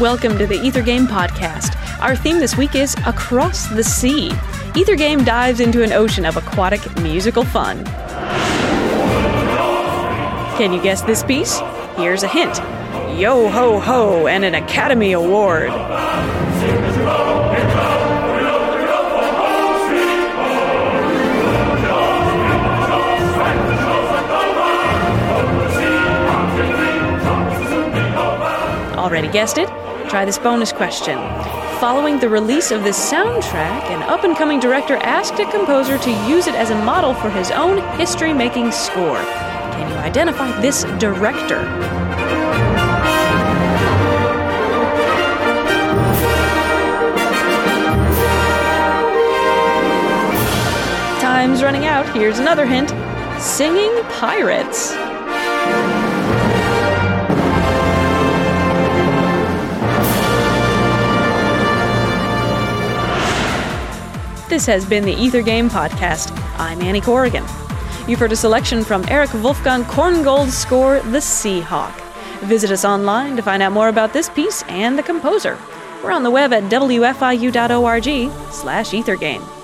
Welcome to the Ether Game Podcast. Our theme this week is Across the Sea. Ether Game dives into an ocean of aquatic musical fun. Can you guess this piece? Here's a hint Yo ho ho and an Academy Award. Already guessed it? Try this bonus question. Following the release of this soundtrack, an up and coming director asked a composer to use it as a model for his own history making score. Can you identify this director? Time's running out. Here's another hint Singing Pirates. This has been the Ether Game Podcast. I'm Annie Corrigan. You've heard a selection from Erich Wolfgang Korngold's score, The Seahawk. Visit us online to find out more about this piece and the composer. We're on the web at wfiu.org slash ethergame.